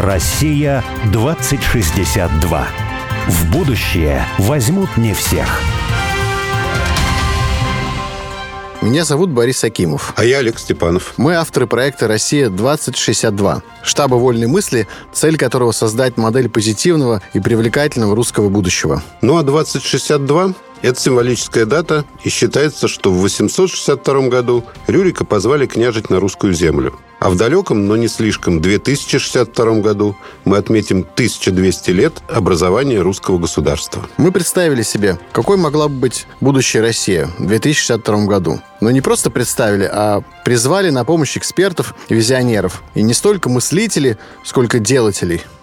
Россия 2062. В будущее возьмут не всех. Меня зовут Борис Акимов. А я Олег Степанов. Мы авторы проекта «Россия-2062», штаба вольной мысли, цель которого создать модель позитивного и привлекательного русского будущего. Ну а 2062 это символическая дата, и считается, что в 862 году Рюрика позвали княжить на русскую землю. А в далеком, но не слишком, 2062 году мы отметим 1200 лет образования русского государства. Мы представили себе, какой могла бы быть будущая Россия в 2062 году. Но не просто представили, а призвали на помощь экспертов и визионеров. И не столько мыслителей, сколько делателей –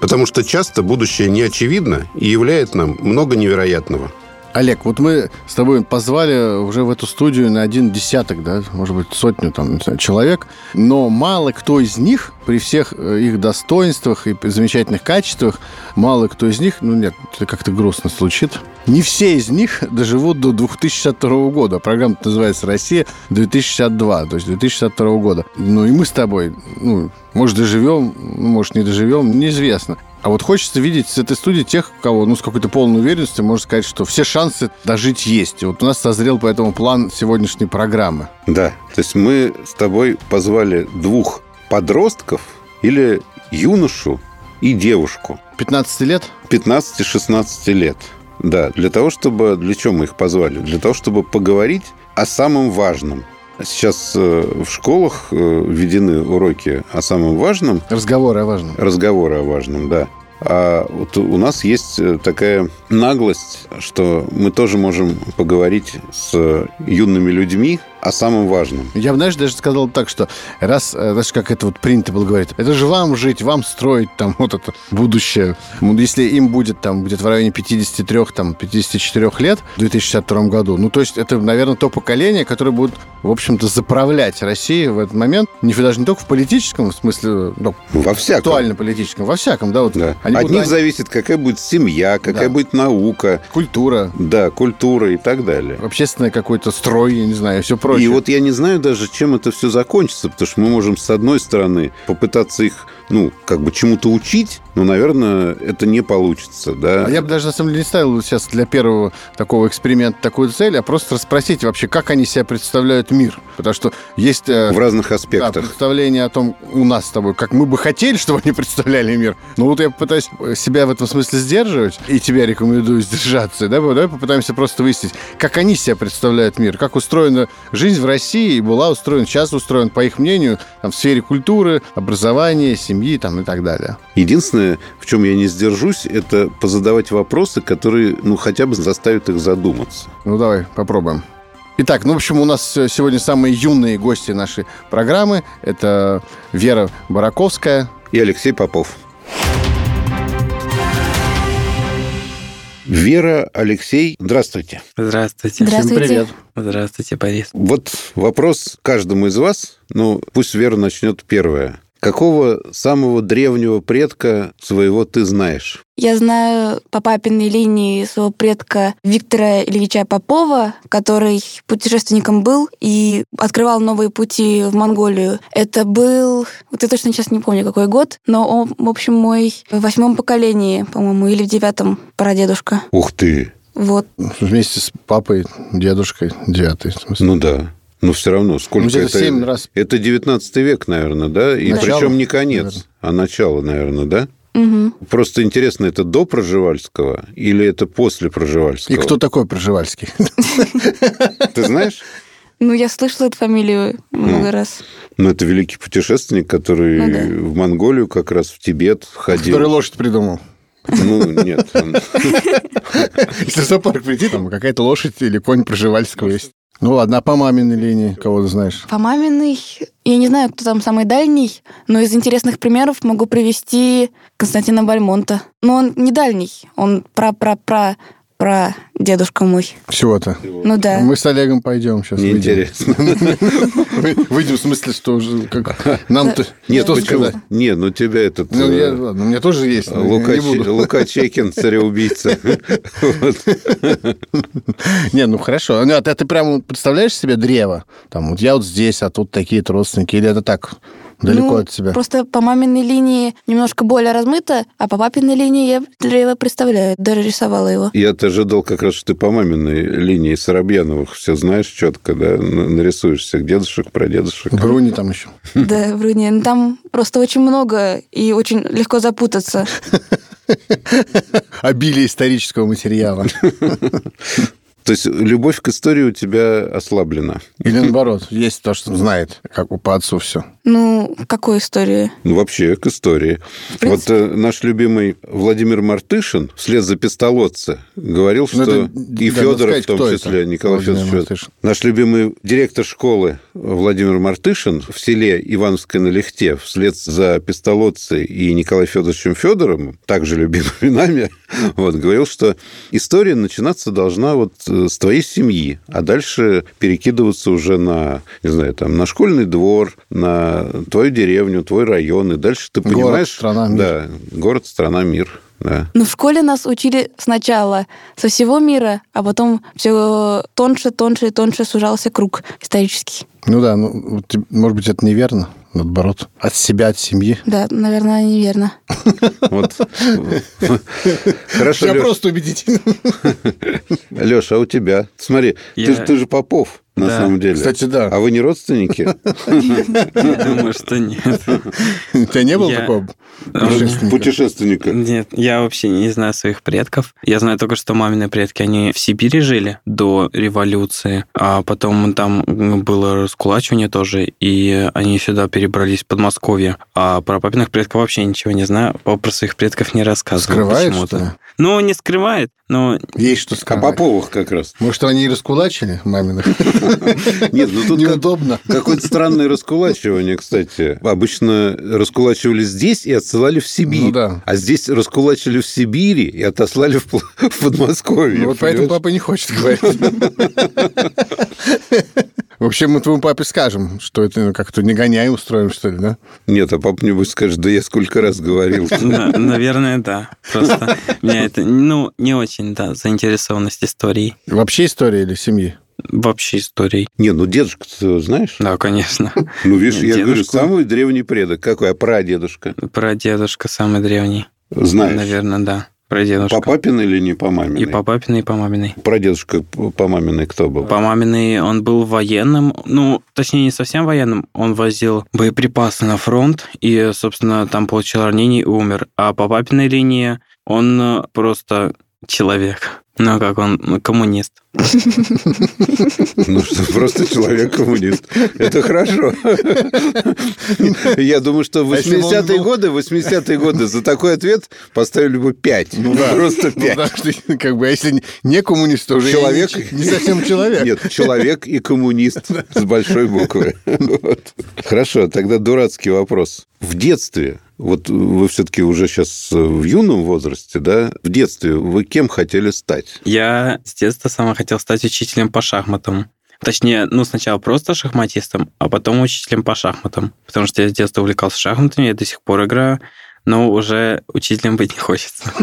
Потому что часто будущее не очевидно и являет нам много невероятного. Олег, вот мы с тобой позвали уже в эту студию на один десяток, да, может быть, сотню там, знаю, человек, но мало кто из них, при всех э, их достоинствах и замечательных качествах, мало кто из них, ну нет, это как-то грустно звучит, не все из них доживут до 2062 года. Программа называется «Россия-2062», то есть 2062 года. Ну и мы с тобой, ну, может, доживем, может, не доживем, неизвестно. А вот хочется видеть с этой студии тех, кого, ну, с какой-то полной уверенностью можно сказать, что все шансы дожить есть. И вот у нас созрел по этому план сегодняшней программы. Да, то есть мы с тобой позвали двух подростков или юношу и девушку. 15 лет? 15-16 лет. Да, для того, чтобы... Для чего мы их позвали? Для того, чтобы поговорить о самом важном – Сейчас э, в школах э, введены уроки о самом важном. Разговоры о важном. Разговоры о важном, да. А вот у нас есть э, такая наглость, что мы тоже можем поговорить с юными людьми о самом важном. Я, знаешь, даже сказал так, что раз, э, знаешь, как это вот принято было говорить, это же вам жить, вам строить там вот это будущее. Если им будет там где-то в районе 53, там, 54 лет в 2062 году, ну, то есть это, наверное, то поколение, которое будет, в общем-то, заправлять Россией в этот момент, не даже не только в политическом, в смысле, ну, во всяком. актуально-политическом, во всяком, да, вот. Да. Они От будут... них зависит, какая будет семья, какая да. будет наука. Культура. Да, культура и так далее. Общественный какой-то строй, я не знаю, все прочее прочее. И вот я не знаю даже, чем это все закончится, потому что мы можем, с одной стороны, попытаться их, ну, как бы чему-то учить, но, наверное, это не получится, да. А я бы даже, на самом деле, не ставил сейчас для первого такого эксперимента такую цель, а просто расспросить вообще, как они себя представляют мир. Потому что есть... Э, В разных аспектах. Да, представление о том у нас с тобой, как мы бы хотели, чтобы они представляли мир. Но вот я пытаюсь себя в этом смысле сдерживать, и тебя рекомендую сдержаться. Да? Давай попытаемся просто выяснить, как они себя представляют мир, как устроена жизнь в России, была устроена, сейчас устроена, по их мнению, там, в сфере культуры, образования, семьи там, и так далее. Единственное, в чем я не сдержусь, это позадавать вопросы, которые, ну, хотя бы заставят их задуматься. Ну, давай, попробуем. Итак, ну, в общем, у нас сегодня самые юные гости нашей программы. Это Вера Бараковская. И Алексей Попов. Вера, Алексей, здравствуйте. Здравствуйте. Здравствуйте. Всем привет. Здравствуйте, Борис. Вот вопрос каждому из вас. Ну, пусть Вера начнет первая. Какого самого древнего предка своего ты знаешь? Я знаю по папиной линии своего предка Виктора Ильича Попова, который путешественником был и открывал новые пути в Монголию. Это был, вот я точно сейчас не помню какой год, но он, в общем, мой в восьмом поколении, по-моему, или в девятом прадедушка. Ух ты! Вот. Вместе с папой, дедушкой, девятый. В смысле. Ну да. Но все равно, сколько ну, это? 7 раз. Это 19 век, наверное, да? И начало, причем не конец, наверное. а начало, наверное, да? Угу. Просто интересно, это до Проживальского или это после Проживальского? И кто такой Проживальский? Ты знаешь? Ну, я слышала эту фамилию много ну, раз. Ну, это великий путешественник, который ну, да. в Монголию, как раз в Тибет ходил. Который лошадь придумал. Ну, нет. Если в зоопарк прийти, там какая-то лошадь или конь Проживальского есть. Ну ладно, а по маминой линии кого ты знаешь? По маминой, я не знаю, кто там самый дальний, но из интересных примеров могу привести Константина Бальмонта. Но он не дальний, он про-про-про про дедушка мой. Всего-то. Ну да. Мы с Олегом пойдем сейчас. выйдем. Неинтересно. Выйдем в смысле, что уже как нам-то Нет, почему? сказать? Не, ну тебя этот... Ну, э, я, ладно, у меня тоже есть, Лука, не Чекин, цареубийца. Не, ну хорошо. Ну, а ты, ты прямо представляешь себе древо? Там, вот я вот здесь, а тут такие-то родственники. Или это так, далеко Ну, от тебя? Просто по маминой линии немножко более размыто, а по папиной линии я древо представляю, даже рисовала его. Я-то ожидал как раз, что ты по маминой линии Соробьяновых все знаешь четко, да, нарисуешь всех дедушек, прадедушек. Бруни там еще. Да, Бруни, ну там просто очень много и очень легко запутаться. Обилие исторического материала. То есть любовь к истории у тебя ослаблена. Или наоборот, есть то, что знает, как по отцу все. Ну, какую историю? Ну, вообще, к истории. принципе. Вот э, наш любимый Владимир Мартышин вслед за пистолотца говорил, Ну, что это- и да, Федоров сказать, в том числе, это, Николай Владимир Федорович Мартышин. Наш любимый директор школы Владимир Мартышин в селе Ивановское на Лехте вслед за пистолотцей и Николаем Федоровичем Федоровым, также любимыми нами, вот, говорил, что история начинаться должна вот э, с твоей семьи, а дальше перекидываться уже на, не знаю, там, на школьный двор, на твою деревню, твой район, и дальше ты Город, понимаешь... страна, мир. Да, город, страна, мир, да. Ну, в школе нас учили сначала со всего мира, а потом все тоньше, тоньше и тоньше сужался круг исторический. Ну да, ну, может быть, это неверно, наоборот. От себя, от семьи. Да, наверное, неверно. Вот. Хорошо, Я просто убедительно. Леша, а у тебя? Смотри, ты же Попов, на Да. самом деле. Кстати, да. А вы не родственники? Я думаю, что нет. У тебя не было такого А, путешественника? Нет, я вообще не знаю своих предков. Я знаю только, что мамины предки, они в Сибири жили до революции, а потом там было раскулачивание тоже, и они сюда перебрались в Подмосковье. А про папиных предков вообще ничего не знаю. Папа про своих предков не рассказывал Скрывает, почему-то. что ли? Ну, не скрывает, но Есть что А сказать. Поповых как раз. Может, они и раскулачили маминых? Нет, ну тут как- Неудобно. какое-то странное раскулачивание, кстати. Обычно раскулачивали здесь и отсылали в Сибирь. Ну да. А здесь раскулачили в Сибири и отослали в, в Подмосковье. Ну, вот поэтому папа не хочет говорить. В общем, мы твоему папе скажем, что это ну, как-то не гоняй устроим, что ли, да? Нет, а папа небось скажет, да я сколько раз говорил. Наверное, да. Просто меня это, ну, не очень, да, заинтересованность историей. Вообще история или семьи? Вообще историей. Не, ну дедушка ты знаешь? Да, конечно. Ну, видишь, я говорю, самый древний предок. Какой? А прадедушка? Прадедушка самый древний. Знаешь. Наверное, да. Прадедушка. По папиной или не по маминой? И по папиной, и по маминой. Прадедушка по маминой кто был? По маминой он был военным, ну, точнее, не совсем военным, он возил боеприпасы на фронт и, собственно, там получил ранение и умер. А по папиной линии он просто человек. Ну, как он, ну, коммунист. Ну что, просто человек-коммунист. Это хорошо. Я думаю, что в А если бы он 80-е был- годы, 80-е годы за такой ответ поставили бы 5. Просто Ну 5. да, что, как бы, а если не коммунист, то уже Человек- не, не совсем человек. Нет, человек и коммунист с большой буквы. Вот. Хорошо, тогда дурацкий вопрос. В детстве, вот вы все-таки уже сейчас в юном возрасте, да, в детстве вы кем хотели стать? Я с детства сама хотел стать учителем по шахматам. Точнее, ну, сначала просто шахматистом, а потом учителем по шахматам. Потому что я с детства увлекался шахматами, я до сих пор играю, но уже учителем быть не хочется.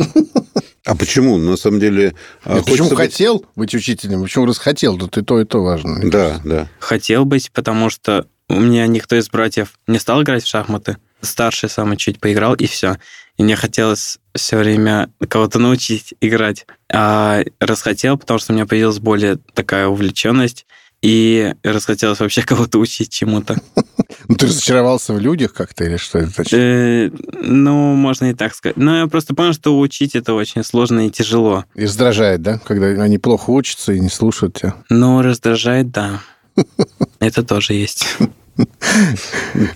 А почему? На самом деле... а, Почему быть- хотел быть учителем? Почему раз хотел? Тут и то, и то важно. Да, да. Хотел быть, потому что у меня никто из братьев не стал играть в шахматы. Старший самый чуть поиграл, и все. И мне хотелось все время кого-то научить играть. А расхотел, потому что у меня появилась более такая увлеченность, и расхотелось вообще кого-то учить чему-то. Ну, ты разочаровался в людях как-то или что это? Э, Ну, можно и так сказать. Но я просто понял, что учить это очень сложно и тяжело. И раздражает, да? Когда они плохо учатся и не слушают тебя. Но раздражает, да. Это тоже есть.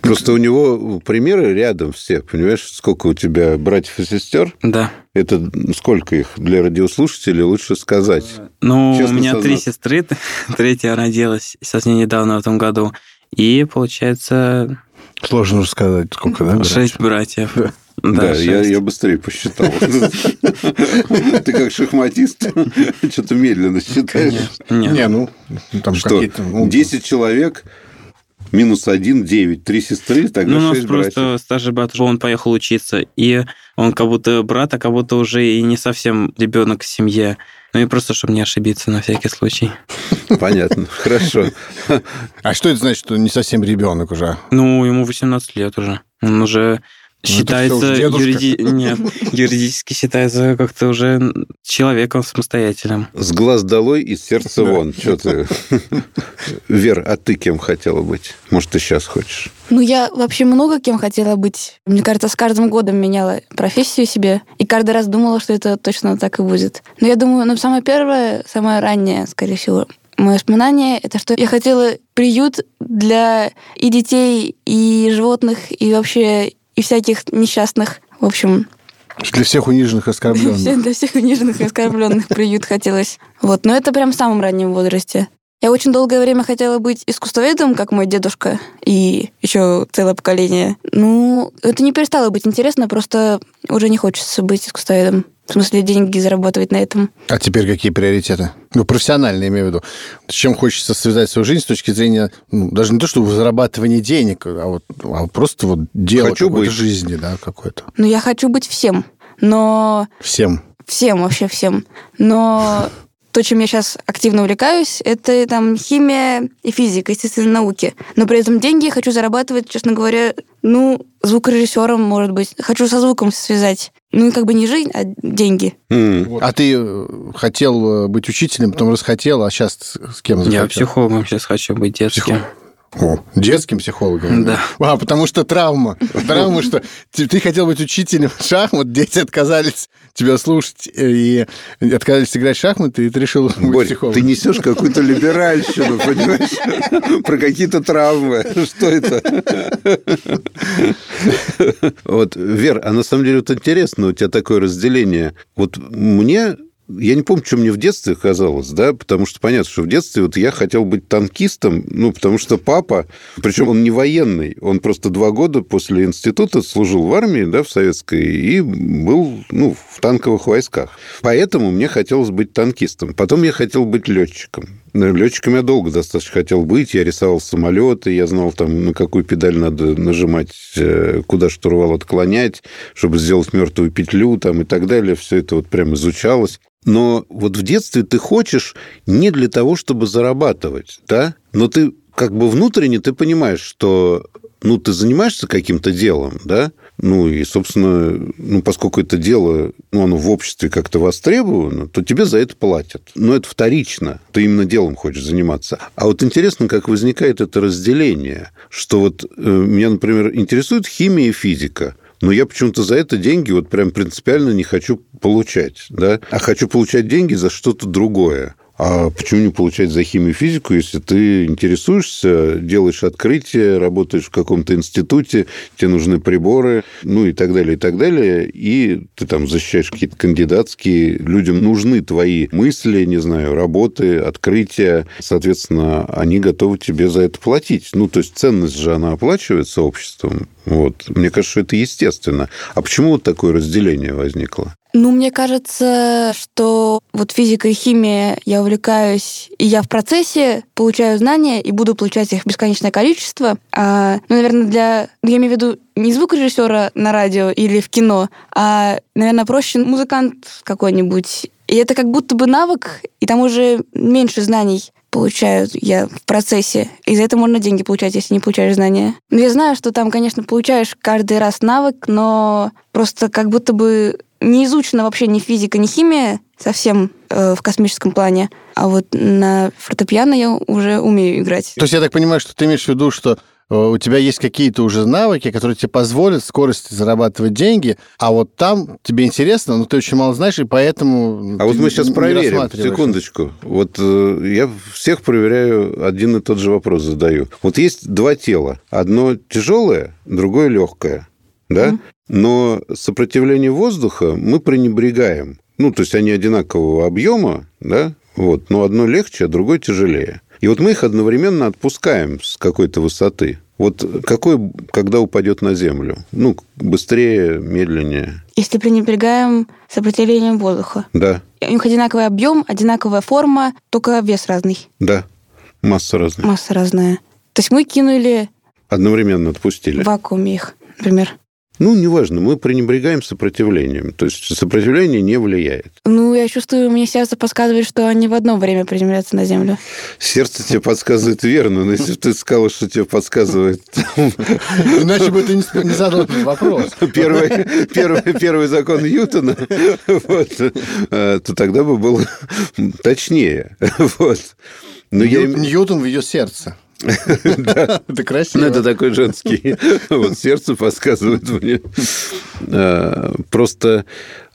Просто у него примеры рядом все, понимаешь, сколько у тебя братьев и сестер? Да. Это сколько их для радиослушателей лучше сказать? Ну, Честно у меня три сознаться. сестры, третья родилась совсем недавно в этом году. И получается Сложно уже сказать, сколько, да? шесть братьев. Да, я, шесть. я быстрее посчитал. Ты как шахматист, что-то медленно считаешь. Не, ну, там Что, какие-то... ну, 10 человек, минус 1, 9, три сестры, Ну, тогда у нас 6 просто братьев. старший брат, он поехал учиться, и он как будто брат, а как будто уже и не совсем ребенок в семье. Ну и просто, чтобы не ошибиться на всякий случай. Понятно, хорошо. А что это значит, что не совсем ребенок уже? Ну, ему 18 лет уже. Он уже Ну, считается... всё уж дедушка. юриди- Нет, юридически считается как-то уже человеком самостоятельным. С глаз долой, из сердца вон. Что ты? Вер, а ты кем хотела быть? Может, ты сейчас хочешь? Ну, я вообще много кем хотела быть. Мне кажется, с каждым годом меняла профессию себе. И каждый раз думала, что это точно так и будет. Но я думаю, ну, самое первое, самое раннее, скорее всего, мое воспоминание, это что я хотела приют для и детей, и животных, и вообще и всяких несчастных. В общем, Для всех униженных и оскорбленных. Для всех униженных и оскорбленных приют хотелось. Вот, но это прям в самом раннем возрасте. Я очень долгое время хотела быть искусствоведом, как мой дедушка, и еще целое поколение. Ну, это не перестало быть интересно, просто уже не хочется быть искусствоведом. В смысле, деньги зарабатывать на этом. А теперь какие приоритеты? Ну, профессионально, имею в виду. С чем хочется связать свою жизнь с точки зрения, ну, даже не то, что зарабатывания денег, а вот а просто вот дело Хочу какой-то быть. жизни, да, какой-то. Ну, я хочу быть всем, но Всем. Всем, вообще всем. Но то, чем я сейчас активно увлекаюсь, это там химия и физика, естественные науки. Но при этом деньги хочу зарабатывать, честно говоря, ну, звукорежиссером, может быть. Хочу со звуком связать. Ну, и как бы не жизнь, а деньги. М, А ты э, хотел э, быть учителем, потом расхотел, а сейчас с кем Я захотел? психологом сейчас хочу быть детским. Психолог. О, детским психологом? Да. А, потому что травма. Травма, что ты, ты хотел быть учителем шахмат, дети отказались тебя слушать и отказались играть в шахматы, и ты решил быть Борь, психологом. ты несешь какую-то либеральщину, понимаешь? Про какие-то травмы. Что это? Вот, Вер, а на самом деле вот интересно у тебя такое разделение. Вот мне я не помню, что мне в детстве казалось, да, потому что понятно, что в детстве вот я хотел быть танкистом, ну, потому что папа, причем он не военный, он просто два года после института служил в армии, да, в советской, и был, ну, в танковых войсках. Поэтому мне хотелось быть танкистом. Потом я хотел быть летчиком. Летчиком я долго достаточно хотел быть. Я рисовал самолеты, я знал, там, на какую педаль надо нажимать, э, куда штурвал отклонять, чтобы сделать мертвую петлю там, и так далее. Все это вот прям изучалось. Но вот в детстве ты хочешь не для того, чтобы зарабатывать, да? Но ты как бы внутренне ты понимаешь, что ну, ты занимаешься каким-то делом, да? Ну, и, собственно, ну, поскольку это дело, ну, оно в обществе как-то востребовано, то тебе за это платят. Но это вторично. Ты именно делом хочешь заниматься. А вот интересно, как возникает это разделение, что вот э, меня, например, интересует химия и физика – но я почему-то за это деньги вот прям принципиально не хочу получать, да, а хочу получать деньги за что-то другое. А почему не получать за химию физику, если ты интересуешься, делаешь открытие, работаешь в каком-то институте, тебе нужны приборы, ну и так далее, и так далее, и ты там защищаешь какие-то кандидатские, людям нужны твои мысли, не знаю, работы, открытия, соответственно, они готовы тебе за это платить. Ну, то есть ценность же она оплачивается обществом, вот. Мне кажется, что это естественно. А почему вот такое разделение возникло? Ну, мне кажется, что вот физика и химия я увлекаюсь, и я в процессе получаю знания и буду получать их бесконечное количество. А, ну, наверное, для... ну, Я имею в виду не звукорежиссера на радио или в кино, а, наверное, проще музыкант какой-нибудь. И это как будто бы навык, и там уже меньше знаний получаю я в процессе. И за это можно деньги получать, если не получаешь знания. Но я знаю, что там, конечно, получаешь каждый раз навык, но просто как будто бы не изучена вообще ни физика, ни химия совсем э, в космическом плане. А вот на фортепиано я уже умею играть. То есть я так понимаю, что ты имеешь в виду, что э, у тебя есть какие-то уже навыки, которые тебе позволят скорости зарабатывать деньги, а вот там тебе интересно, но ты очень мало знаешь, и поэтому... А вот мы сейчас проверим, секундочку. Вот э, я всех проверяю, один и тот же вопрос задаю. Вот есть два тела. Одно тяжелое, другое легкое. Да? Но сопротивление воздуха мы пренебрегаем. Ну, то есть они одинакового объема, да? Вот, но одно легче, а другое тяжелее. И вот мы их одновременно отпускаем с какой-то высоты. Вот какой, когда упадет на землю? Ну, быстрее, медленнее. Если пренебрегаем сопротивлением воздуха. Да, У них одинаковый объем, одинаковая форма, только вес разный, да. Масса разных. масса разная. То есть мы кинули Одновременно отпустили. в вакууме их, например. Ну, неважно, мы пренебрегаем сопротивлением. То есть сопротивление не влияет. Ну, я чувствую, мне сердце подсказывает, что они в одно время приземлятся на землю. Сердце тебе подсказывает верно, но если бы ты сказал, что тебе подсказывает Иначе бы ты не, задал этот вопрос. первый, первый, первый закон Ньютона, вот, э, то тогда бы было точнее. Вот. Но я Нью- им- Ньютон в ее сердце. Это красиво. Ну, это такой женский. Вот сердце подсказывает мне. Э, Просто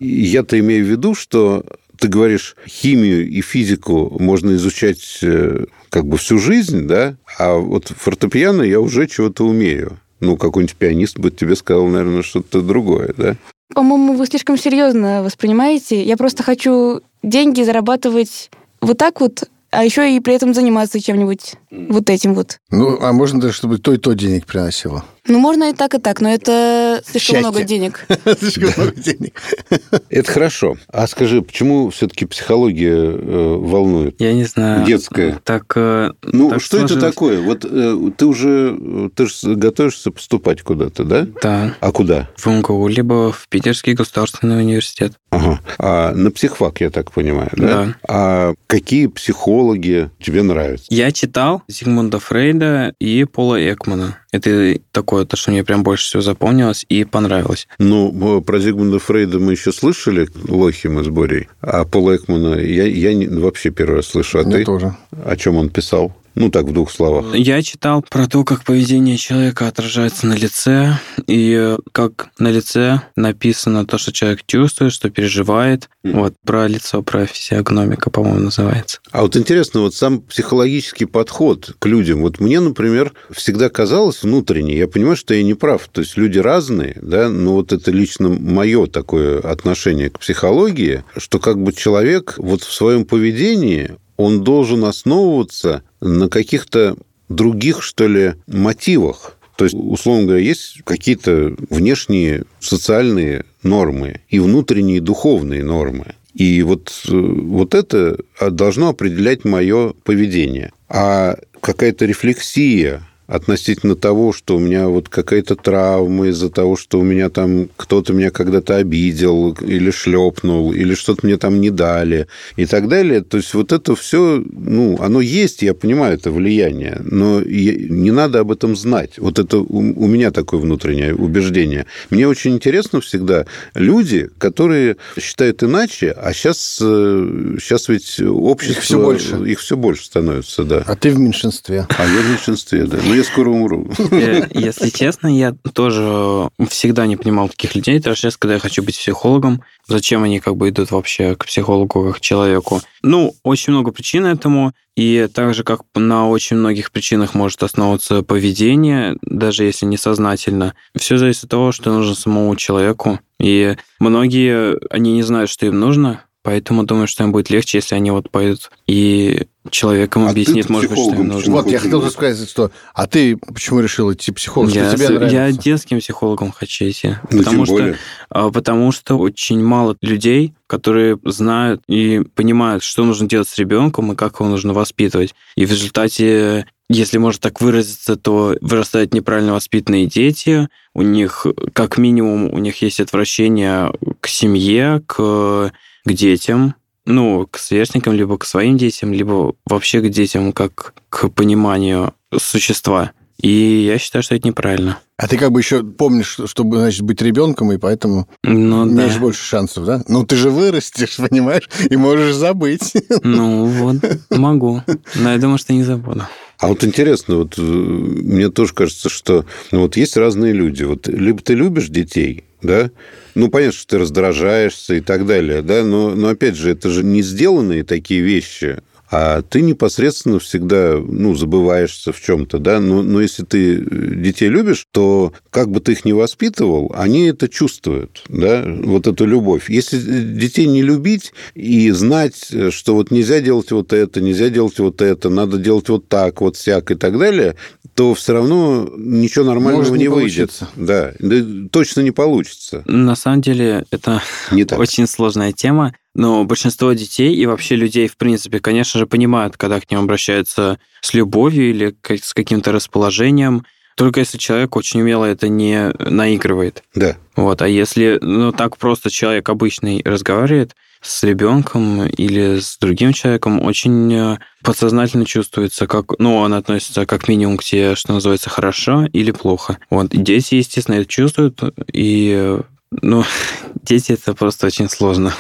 я-то имею в виду, что ты говоришь, химию и физику можно изучать э, как бы всю жизнь, да, а вот фортепиано я уже чего-то умею. Ну, какой-нибудь пианист бы тебе сказал, наверное, что-то другое, да? По-моему, вы слишком серьезно воспринимаете. Я просто хочу деньги зарабатывать вот так вот, а еще и при этом заниматься чем-нибудь вот этим вот. Ну, а можно даже, чтобы то и то денег приносило. Ну, можно и так, и так, но это слишком Счастье. много денег. Слишком много денег. Это хорошо. А скажи, почему все-таки психология э, волнует? Я не знаю. Детская. Так, э, Ну, что это такое? Вот э, ты уже ты же готовишься поступать куда-то, да? Да, А куда? в МГУ, либо в Питерский государственный университет. Ага. А на психфак, я так понимаю, да? Да. А какие психологи тебе нравятся? Я читал Зигмунда Фрейда и Пола Экмана. Это такое, то, что мне прям больше всего запомнилось и понравилось. Ну, про Зигмунда Фрейда мы еще слышали, лохи мы с Борей. А Пола Экмана я, я не- вообще первый раз слышу. А Мне ты? тоже. О чем он писал? Ну, так, в двух словах. Я читал про то, как поведение человека отражается на лице, и э, как на лице написано то, что человек чувствует, что переживает. Мгм. Вот, про лицо, про физиогномика, по-моему, называется. А вот интересно, вот сам психологический подход к людям. Вот мне, например, всегда казалось внутренне, я понимаю, что я не прав. То есть люди разные, да, но вот это лично мое такое отношение к психологии, что как бы человек вот в своем поведении, он должен основываться на каких-то других, что ли, мотивах. То есть, условно говоря, есть какие-то внешние социальные нормы и внутренние духовные нормы. И вот, э, вот это должно определять мое поведение. А какая-то рефлексия относительно того, что у меня вот какая-то травма из-за того, что у меня там кто-то меня когда-то обидел или шлепнул, или что-то мне там не дали и так далее. То есть вот это все, ну, оно есть, я понимаю, это влияние, но не надо об этом знать. Вот это у, меня такое внутреннее убеждение. Мне очень интересно всегда люди, которые считают иначе, а сейчас, сейчас ведь общество... Их всё больше. Их все больше становится, да. А ты в меньшинстве. А я в меньшинстве, да. Но я скоро умру. Э, Если честно, я тоже всегда не понимал таких людей. Даже сейчас, когда я хочу быть психологом, зачем они как бы идут вообще к психологу как к человеку? Ну, очень много причин этому. И так же, как на очень многих причинах может основываться поведение, даже если несознательно, все зависит от того, что нужно самому человеку. И многие, они не знают, что им нужно, поэтому думают, что им будет легче, если они вот пойдут и человек им А объяснит, может быть, что им психологом нужно. Вот, я хотел сказать, что... А ты почему решил идти психолог? Что Я, тебе я детским психологом хочу идти. Ну, потому, тем что, более. а, потому что очень мало людей, которые знают и понимают, что нужно делать с ребенком и как его нужно воспитывать. И в результате, если можно так выразиться, то вырастают неправильно воспитанные дети. У них, как минимум, у них есть отвращение к семье, к, к детям, ну, к сверстникам, либо к своим детям, либо вообще к детям как к пониманию существа. И я считаю, что это неправильно. А ты как бы еще помнишь, чтобы, значит, быть ребенком, и поэтому Ну имеешь да. больше шансов, да? Ну, ты же вырастешь, понимаешь, и можешь забыть. Ну вот, могу. Но я думаю, что не забуду. А вот интересно, вот э, мне тоже кажется, что ну, вот есть разные люди. Вот либо ты любишь детей, да, ну, понятно, что ты раздражаешься и так далее, да, но, но опять же, это же не сделанные такие вещи, а ты непосредственно всегда, ну, забываешься в чем-то, да, но, но если ты детей любишь, то как бы ты их не воспитывал, они это чувствуют, да, вот эту любовь. Если детей не любить и знать, что вот нельзя делать вот это, нельзя делать вот это, надо делать вот так, вот всяк и так далее, то все равно ничего нормального Может не не, выйдет. Да, да, точно не получится. На самом деле, это Не так. очень сложная тема. Но большинство детей и вообще людей, в принципе, конечно же, понимают, когда к ним обращаются с любовью или с каким-то расположением. Только если человек очень умело это не наигрывает. Да. Вот. А если ну, так просто человек обычный разговаривает с ребенком или с другим человеком, очень э, подсознательно чувствуется, как, ну, он относится как минимум к тебе, что называется, хорошо или плохо. Вот. И дети, естественно, это чувствуют, и, э, ну, дети это просто очень сложно.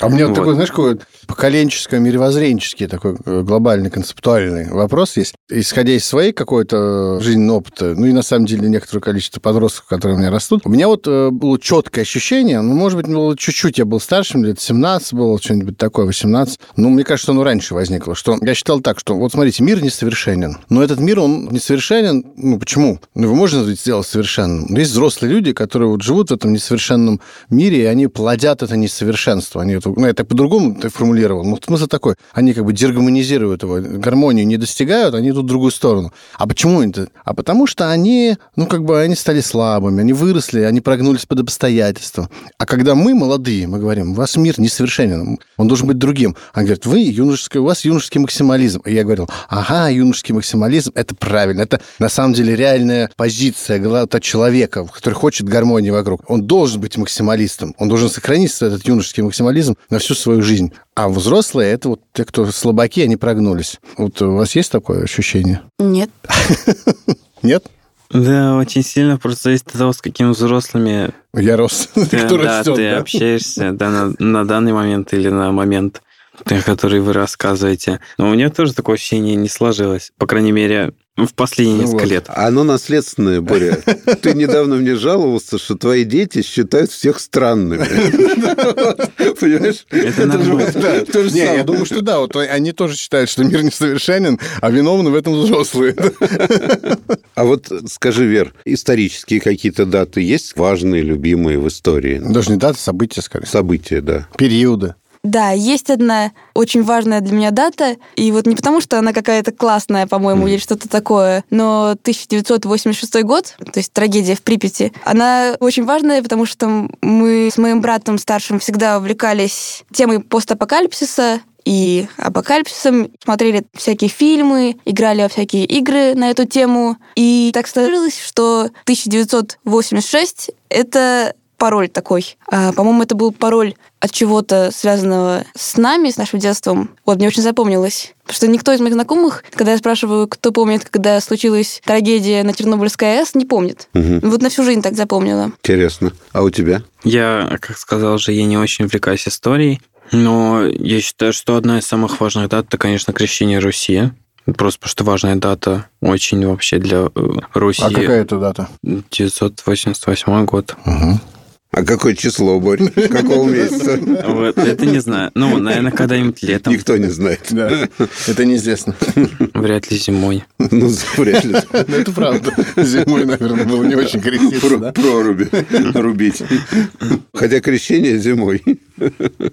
А у меня Вот. такой, знаешь, какой поколенческий, мировоззренческий такой э, глобальный, концептуальный вопрос есть. Исходя из своей какой-то жизненного опыта, ну и на самом деле некоторое количество подростков, которые у меня растут, у меня вот э, было четкое ощущение, ну, может быть, было чуть-чуть, я был старшим, лет 17 было, что-нибудь такое, 18. Ну, мне кажется, оно раньше возникло, что я считал так, что вот смотрите, мир несовершенен, но этот мир, он несовершенен, ну, почему? Ну, его можно сделать совершенным. Есть взрослые люди, которые вот живут в этом несовершенном мире, и они плодят это несовершенство. Они это, ну, это по-другому ты формулировал, но смысл такой. Они как бы дергомонизируют его, гармонию не достигают, они идут в другую сторону. А почему это? А потому что они, ну, как бы они стали слабыми, они выросли, они прогнулись под обстоятельства. А когда мы, молодые, мы говорим, у вас мир несовершенен, он должен быть другим. Они говорят, вы юношеский, у вас юношеский максимализм. И я говорил, ага, юношеский максимализм, это правильно. Это на самом деле реальная позиция главного человека, который хочет гармонии вокруг. Он должен быть максималистом. Он должен сохранить этот юношеский максимализм на всю свою жизнь. А взрослые, это вот те, кто слабаки, они прогнулись. Вот у вас есть такое ощущение? Нет. Нет? Да, очень сильно просто зависит от того, с какими взрослыми Я рос. ты, Кто да, растет, ты да? общаешься да, на, на данный момент или на момент, о который вы рассказываете. Но у меня тоже такое ощущение не сложилось. По крайней мере, в последние Ну несколько вот. лет. Оно наследственное, Боря. Ты недавно мне жаловался, что твои дети считают всех странными. Понимаешь? Это же нормально. я думаю, что да, вот они тоже считают, что мир несовершенен, а виновны в этом взрослые. А вот скажи, Вер, исторические какие-то даты есть важные, любимые в истории? Даже не дата, события, скорее. События, да. Периоды. Да, есть одна очень важная для меня дата, и вот не потому, что она какая-то классная, по-моему, или что-то такое, но 1986 год, то есть трагедия в Припяти, она очень важная, потому что мы с моим братом старшим всегда увлекались темой постапокалипсиса, и апокалипсисом, смотрели всякие фильмы, играли во всякие игры на эту тему. И так сложилось, что 1986 — это пароль такой. А, по-моему, это был пароль от чего-то связанного с нами, с нашим детством. Вот, мне очень запомнилось. Потому что никто из моих знакомых, когда я спрашиваю, кто помнит, когда случилась трагедия на Чернобыльской АЭС, не помнит. Мгм. Вот на всю жизнь так запомнила. Интересно. А у тебя? Я, как сказал же, я не очень увлекаюсь историей, но я считаю, что одна из самых важных дат это, конечно, крещение Руси. Просто потому что важная дата очень вообще для э, Руси. А какая это дата? 988 год. Мгм. А какое число, Борь? Какого месяца? Вот, это не знаю. Ну, наверное, когда-нибудь летом. Никто не знает. Да, это неизвестно. Вряд ли зимой. Ну, вряд ли. Ну, это правда. Зимой, наверное, было не очень Про- да? Проруби рубить. Хотя крещение зимой.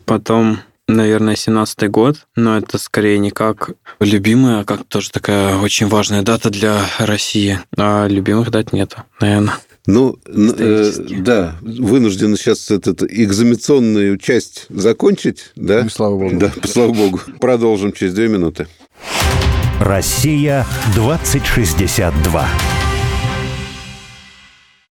Потом, наверное, 17-й год, но это скорее не как любимая, а как тоже такая очень важная дата для России. А любимых дат нету, наверное. Ну, э, да, вынуждены сейчас эту экзаменационную часть закончить, да? Ну, слава богу. Да, слава богу. Продолжим через две минуты. Россия 2062.